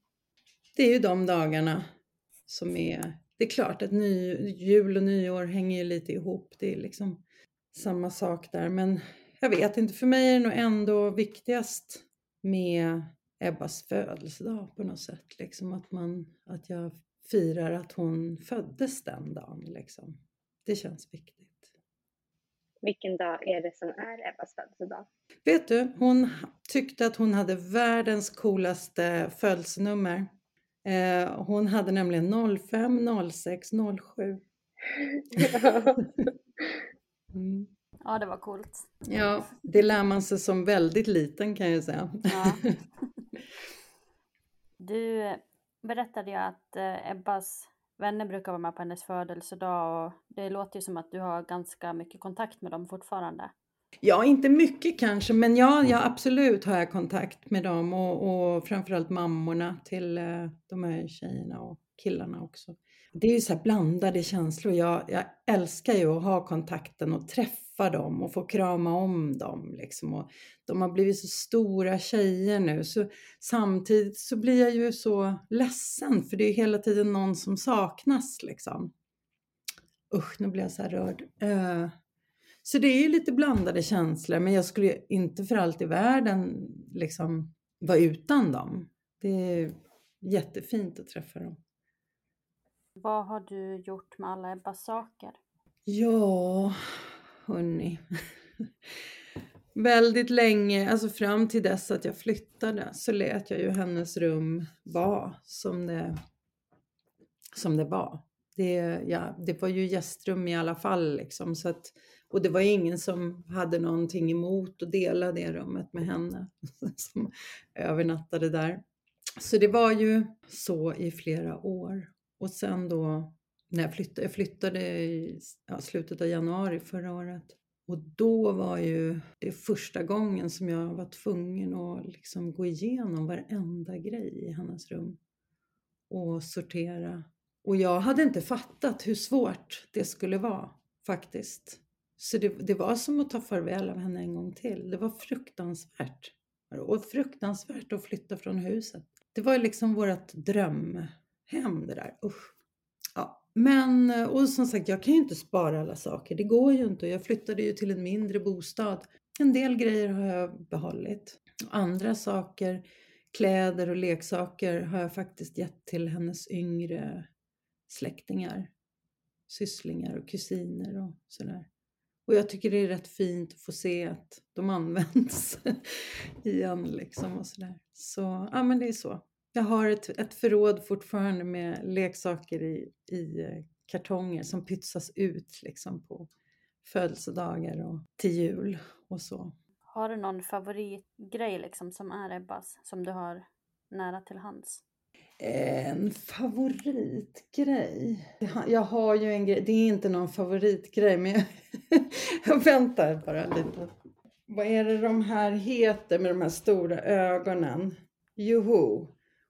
[SPEAKER 4] Det är ju de dagarna som är, det är klart att ny, jul och nyår hänger lite ihop. Det är liksom samma sak där. Men jag vet inte, för mig är det nog ändå viktigast med Ebbas födelsedag på något sätt. Liksom att, man, att jag firar att hon föddes den dagen. Liksom. Det känns viktigt.
[SPEAKER 2] Vilken dag är det som är Ebbas födelsedag?
[SPEAKER 4] Vet du, hon tyckte att hon hade världens coolaste födelsenummer. Eh, hon hade nämligen 05, 06, 07.
[SPEAKER 3] mm. Ja, det var coolt.
[SPEAKER 4] Ja, det lär man sig som väldigt liten kan jag säga. Ja.
[SPEAKER 3] Du berättade ju att eh, Ebbas vänner brukar vara med på hennes födelsedag och det låter ju som att du har ganska mycket kontakt med dem fortfarande.
[SPEAKER 4] Ja, inte mycket kanske, men ja, ja absolut har jag kontakt med dem och, och framförallt mammorna till eh, de här tjejerna och killarna också. Det är ju så blandade känslor. Jag, jag älskar ju att ha kontakten och träffa dem och få krama om dem. Liksom. Och de har blivit så stora tjejer nu. Så samtidigt så blir jag ju så ledsen för det är hela tiden någon som saknas. Liksom. Usch, nu blir jag så här rörd. Uh, så det är lite blandade känslor men jag skulle inte för allt i världen liksom vara utan dem. Det är jättefint att träffa dem.
[SPEAKER 3] Vad har du gjort med alla Ebbas saker?
[SPEAKER 4] Ja, hörni. Väldigt länge, alltså fram till dess att jag flyttade, så lät jag ju hennes rum vara som det, som det var. Det, ja, det var ju gästrum i alla fall liksom, så att, och det var ingen som hade någonting emot att dela det rummet med henne som övernattade där. Så det var ju så i flera år. Och sen då när jag flyttade, jag flyttade i ja, slutet av januari förra året. Och då var ju det första gången som jag var tvungen att liksom gå igenom varenda grej i hennes rum och sortera. Och jag hade inte fattat hur svårt det skulle vara faktiskt. Så det, det var som att ta farväl av henne en gång till. Det var fruktansvärt. Och fruktansvärt att flytta från huset. Det var liksom vårt drömhem det där. Usch. Ja. Men, och som sagt, jag kan ju inte spara alla saker. Det går ju inte. Jag flyttade ju till en mindre bostad. En del grejer har jag behållit. Andra saker, kläder och leksaker har jag faktiskt gett till hennes yngre släktingar. Sysslingar och kusiner och sådär. Och jag tycker det är rätt fint att få se att de används igen liksom och sådär. Så, ja men det är så. Jag har ett, ett förråd fortfarande med leksaker i, i eh, kartonger som pytsas ut liksom på födelsedagar och till jul och så.
[SPEAKER 3] Har du någon favoritgrej liksom som är Ebbas som du har nära till hands?
[SPEAKER 4] En favoritgrej? Jag har ju en grej, det är inte någon favoritgrej men jag, jag väntar bara lite. Vad är det de här heter med de här stora ögonen? Juhu.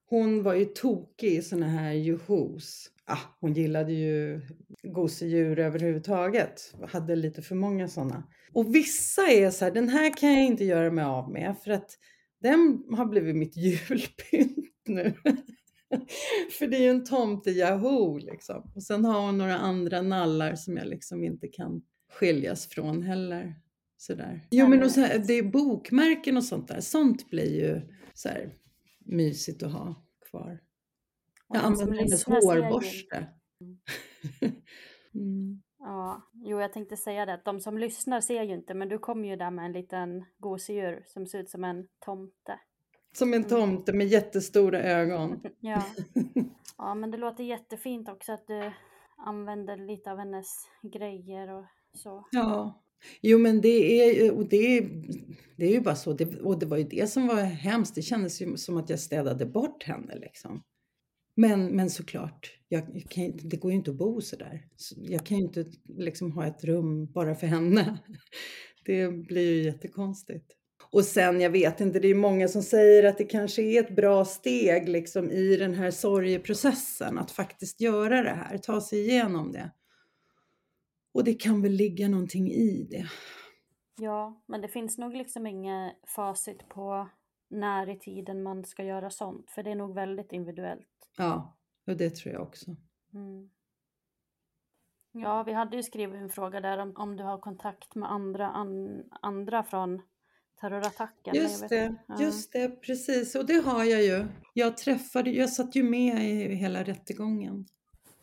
[SPEAKER 4] hon var ju tokig i såna här juhus. Ah, hon gillade ju gosedjur överhuvudtaget. Hade lite för många sådana. Och vissa är så här, den här kan jag inte göra mig av med för att den har blivit mitt julpynt nu. för det är ju en tomte Yahoo liksom. Och sen har hon några andra nallar som jag liksom inte kan skiljas från heller. Sådär. Jo men och så här, det är bokmärken och sånt där, sånt blir ju så här, mysigt att ha kvar. Jag använder hennes hårborste. mm.
[SPEAKER 3] Ja, jo jag tänkte säga det att de som lyssnar ser ju inte men du kommer ju där med en liten gosedjur som ser ut som en tomte.
[SPEAKER 4] Som en tomte med jättestora ögon.
[SPEAKER 3] Ja. ja men det låter jättefint också att du använder lite av hennes grejer och så.
[SPEAKER 4] Ja, jo men det är ju, och det är, det är ju bara så, det, och det var ju det som var hemskt, det kändes ju som att jag städade bort henne liksom. Men, men såklart, jag, jag kan, det går ju inte att bo sådär. Så Jag kan ju inte liksom ha ett rum bara för henne. Det blir ju jättekonstigt. Och sen, jag vet inte, det är många som säger att det kanske är ett bra steg liksom i den här sorgeprocessen att faktiskt göra det här, ta sig igenom det. Och det kan väl ligga någonting i det.
[SPEAKER 3] Ja, men det finns nog liksom inget facit på när i tiden man ska göra sånt för det är nog väldigt individuellt.
[SPEAKER 4] Ja, och det tror jag också.
[SPEAKER 3] Mm. Ja, vi hade ju skrivit en fråga där om, om du har kontakt med andra, an, andra från terrorattacken.
[SPEAKER 4] Just det.
[SPEAKER 3] Ja.
[SPEAKER 4] just det, precis. Och det har jag ju. Jag träffade, jag satt ju med i hela rättegången.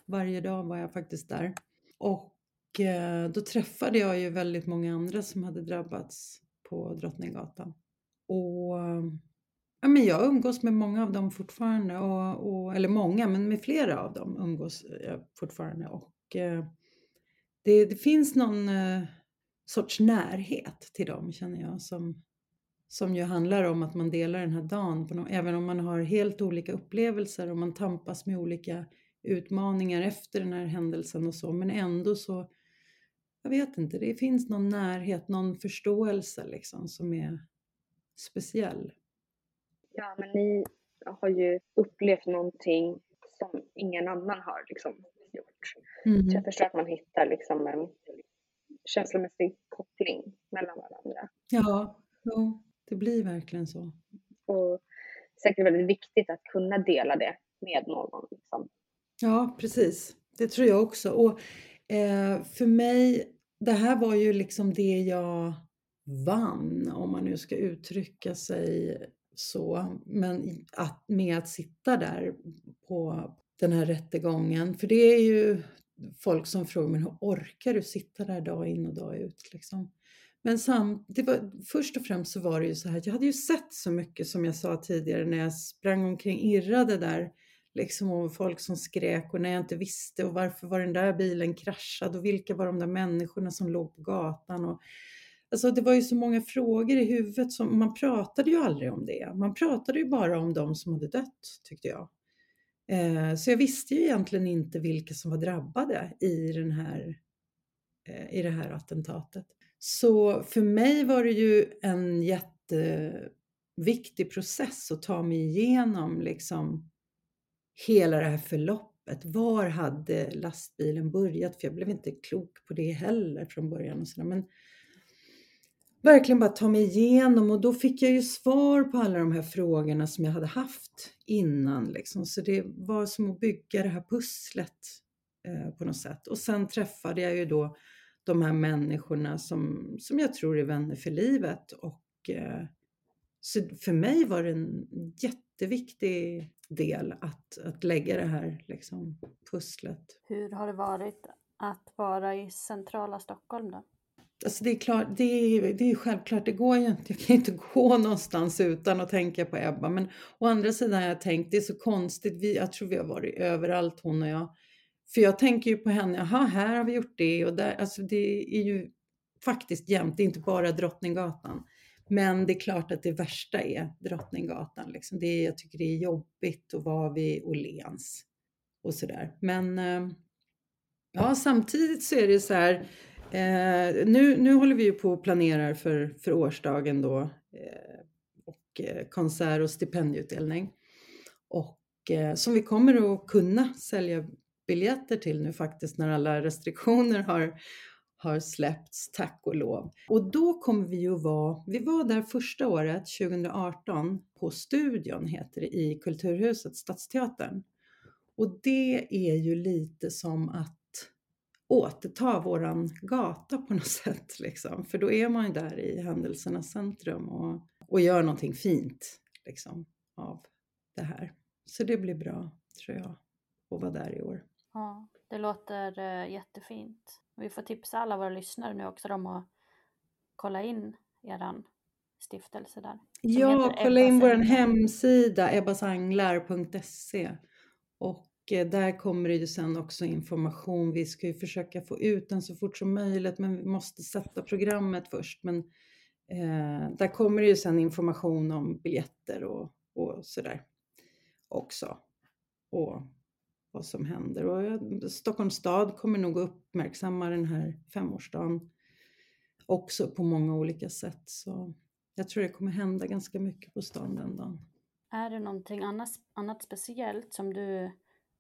[SPEAKER 4] Varje dag var jag faktiskt där. Och eh, då träffade jag ju väldigt många andra som hade drabbats på Drottninggatan. Och ja, men jag umgås med många av dem fortfarande. Och, och, eller många, men med flera av dem umgås jag fortfarande. Och eh, det, det finns någon eh, sorts närhet till dem känner jag som, som ju handlar om att man delar den här dagen, på nå- även om man har helt olika upplevelser och man tampas med olika utmaningar efter den här händelsen och så, men ändå så, jag vet inte, det finns någon närhet, någon förståelse liksom som är speciell.
[SPEAKER 2] Ja, men ni har ju upplevt någonting som ingen annan har liksom gjort. Så jag förstår att man hittar liksom en känslomässig koppling mellan varandra.
[SPEAKER 4] Ja, jo, det blir verkligen så.
[SPEAKER 2] Och säkert väldigt viktigt att kunna dela det med någon. Liksom.
[SPEAKER 4] Ja, precis. Det tror jag också. Och eh, för mig, det här var ju liksom det jag vann, om man nu ska uttrycka sig så. Men att, med att sitta där på den här rättegången. För det är ju folk som frågar, men hur orkar du sitta där dag in och dag ut? Liksom? Men sam, det var, först och främst så var det ju så här, jag hade ju sett så mycket som jag sa tidigare när jag sprang omkring irrade där liksom och folk som skrek och när jag inte visste och varför var den där bilen kraschad och vilka var de där människorna som låg på gatan och Alltså det var ju så många frågor i huvudet som man pratade ju aldrig om det. Man pratade ju bara om de som hade dött tyckte jag. Eh, så jag visste ju egentligen inte vilka som var drabbade i, den här, eh, i det här attentatet. Så för mig var det ju en jätteviktig process att ta mig igenom liksom hela det här förloppet. Var hade lastbilen börjat? För jag blev inte klok på det heller från början. Och sådär. Men verkligen bara ta mig igenom och då fick jag ju svar på alla de här frågorna som jag hade haft innan. Liksom. Så det var som att bygga det här pusslet eh, på något sätt. Och sen träffade jag ju då de här människorna som, som jag tror är vänner för livet. Och, eh, så för mig var det en jätteviktig del att, att lägga det här liksom, pusslet.
[SPEAKER 3] Hur har det varit att vara i centrala Stockholm då?
[SPEAKER 4] Alltså det är klart, det är, det är självklart, det går ju inte, jag kan inte gå någonstans utan att tänka på Ebba. Men å andra sidan har jag tänkt, det är så konstigt, vi, jag tror vi har varit överallt hon och jag. För jag tänker ju på henne, jaha här har vi gjort det och där, alltså det är ju faktiskt jämt, det är inte bara Drottninggatan. Men det är klart att det värsta är Drottninggatan. Liksom. Det är, jag tycker det är jobbigt att vara vid Åhléns och sådär. Men eh, ja, samtidigt så är det så här, eh, nu, nu håller vi ju på och planerar för, för årsdagen då eh, och eh, konsert och stipendieutdelning. Och eh, som vi kommer att kunna sälja biljetter till nu faktiskt när alla restriktioner har, har släppts, tack och lov. Och då kommer vi ju vara, vi var där första året, 2018, på Studion heter det, i Kulturhuset, Stadsteatern. Och det är ju lite som att återta våran gata på något sätt. Liksom. För då är man ju där i händelsernas centrum och, och gör någonting fint. liksom, av det här. Så det blir bra, tror jag, att vara där i år.
[SPEAKER 3] Ja, det låter uh, jättefint. Vi får tipsa alla våra lyssnare nu också om att kolla in eran stiftelse där.
[SPEAKER 4] Ja, kolla in vår hemsida ebbasanglar.se och eh, där kommer det ju sen också information. Vi ska ju försöka få ut den så fort som möjligt men vi måste sätta programmet först. Men eh, där kommer det ju sen information om biljetter och, och sådär också. Och vad som händer. Och Stockholms stad kommer nog uppmärksamma den här femårsdagen också på många olika sätt. Så jag tror det kommer hända ganska mycket på stan den dagen.
[SPEAKER 3] Är det någonting annat, annat speciellt som du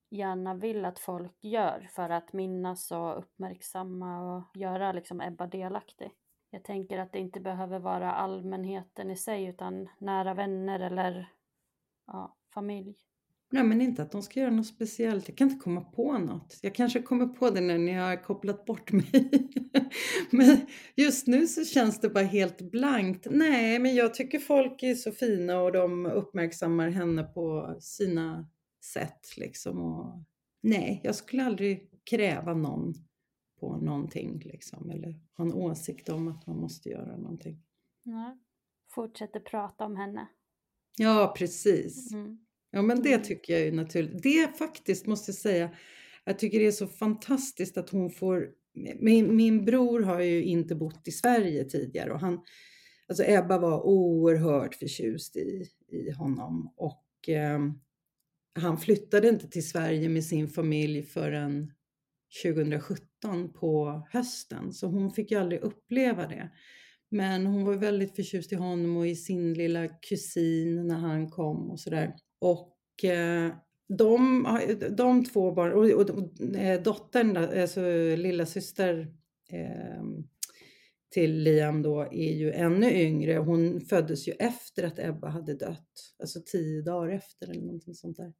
[SPEAKER 3] gärna vill att folk gör för att minnas och uppmärksamma och göra liksom Ebba delaktig? Jag tänker att det inte behöver vara allmänheten i sig utan nära vänner eller ja, familj.
[SPEAKER 4] Nej, men inte att de ska göra något speciellt. Jag kan inte komma på något. Jag kanske kommer på det när ni har kopplat bort mig. men just nu så känns det bara helt blankt. Nej, men jag tycker folk är så fina och de uppmärksammar henne på sina sätt liksom. Och, nej, jag skulle aldrig kräva någon på någonting liksom eller ha en åsikt om att man måste göra någonting.
[SPEAKER 3] Nej. Fortsätter prata om henne.
[SPEAKER 4] Ja, precis. Mm. Ja, men det tycker jag är naturligt. Det faktiskt måste jag säga, jag tycker det är så fantastiskt att hon får... Min, min bror har ju inte bott i Sverige tidigare och han, alltså Ebba var oerhört förtjust i, i honom och eh, han flyttade inte till Sverige med sin familj förrän 2017 på hösten, så hon fick ju aldrig uppleva det. Men hon var väldigt förtjust i honom och i sin lilla kusin när han kom och sådär. Och eh, de, de två barnen och, och, och eh, dottern, alltså lilla syster eh, till Liam då är ju ännu yngre. Hon föddes ju efter att Ebba hade dött, alltså tio dagar efter eller någonting sånt där.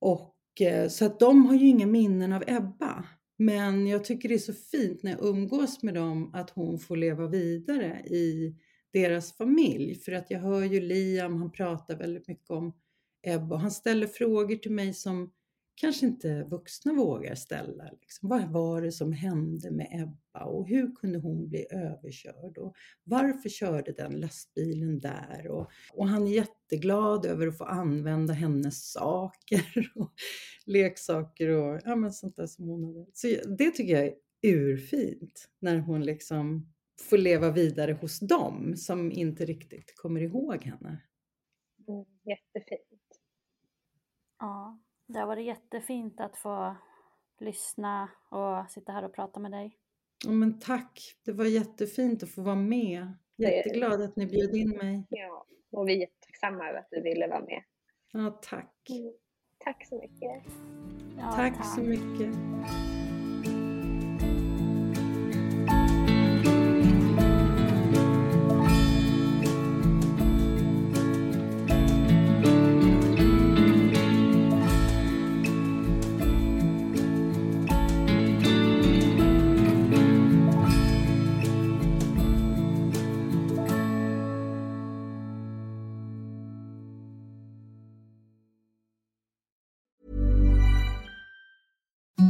[SPEAKER 4] Och eh, så att de har ju inga minnen av Ebba. Men jag tycker det är så fint när jag umgås med dem att hon får leva vidare i deras familj. För att jag hör ju Liam, han pratar väldigt mycket om Ebba och han ställer frågor till mig som kanske inte vuxna vågar ställa. Liksom, vad var det som hände med Ebba och hur kunde hon bli överkörd? Och varför körde den lastbilen där? Och, och han är jätteglad över att få använda hennes saker och leksaker och ja, men sånt där som hon hade. Så det tycker jag är urfint när hon liksom får leva vidare hos dem som inte riktigt kommer ihåg henne.
[SPEAKER 2] Mm, jättefint.
[SPEAKER 3] Ja, det har varit jättefint att få lyssna och sitta här och prata med dig.
[SPEAKER 4] Ja, men tack, det var jättefint att få vara med. Jätteglad att ni bjöd in mig.
[SPEAKER 2] Ja, och vi är tacksamma över att du ville vara med.
[SPEAKER 4] Ja, tack.
[SPEAKER 2] Mm. Tack så mycket.
[SPEAKER 4] Ja, tack, tack så mycket.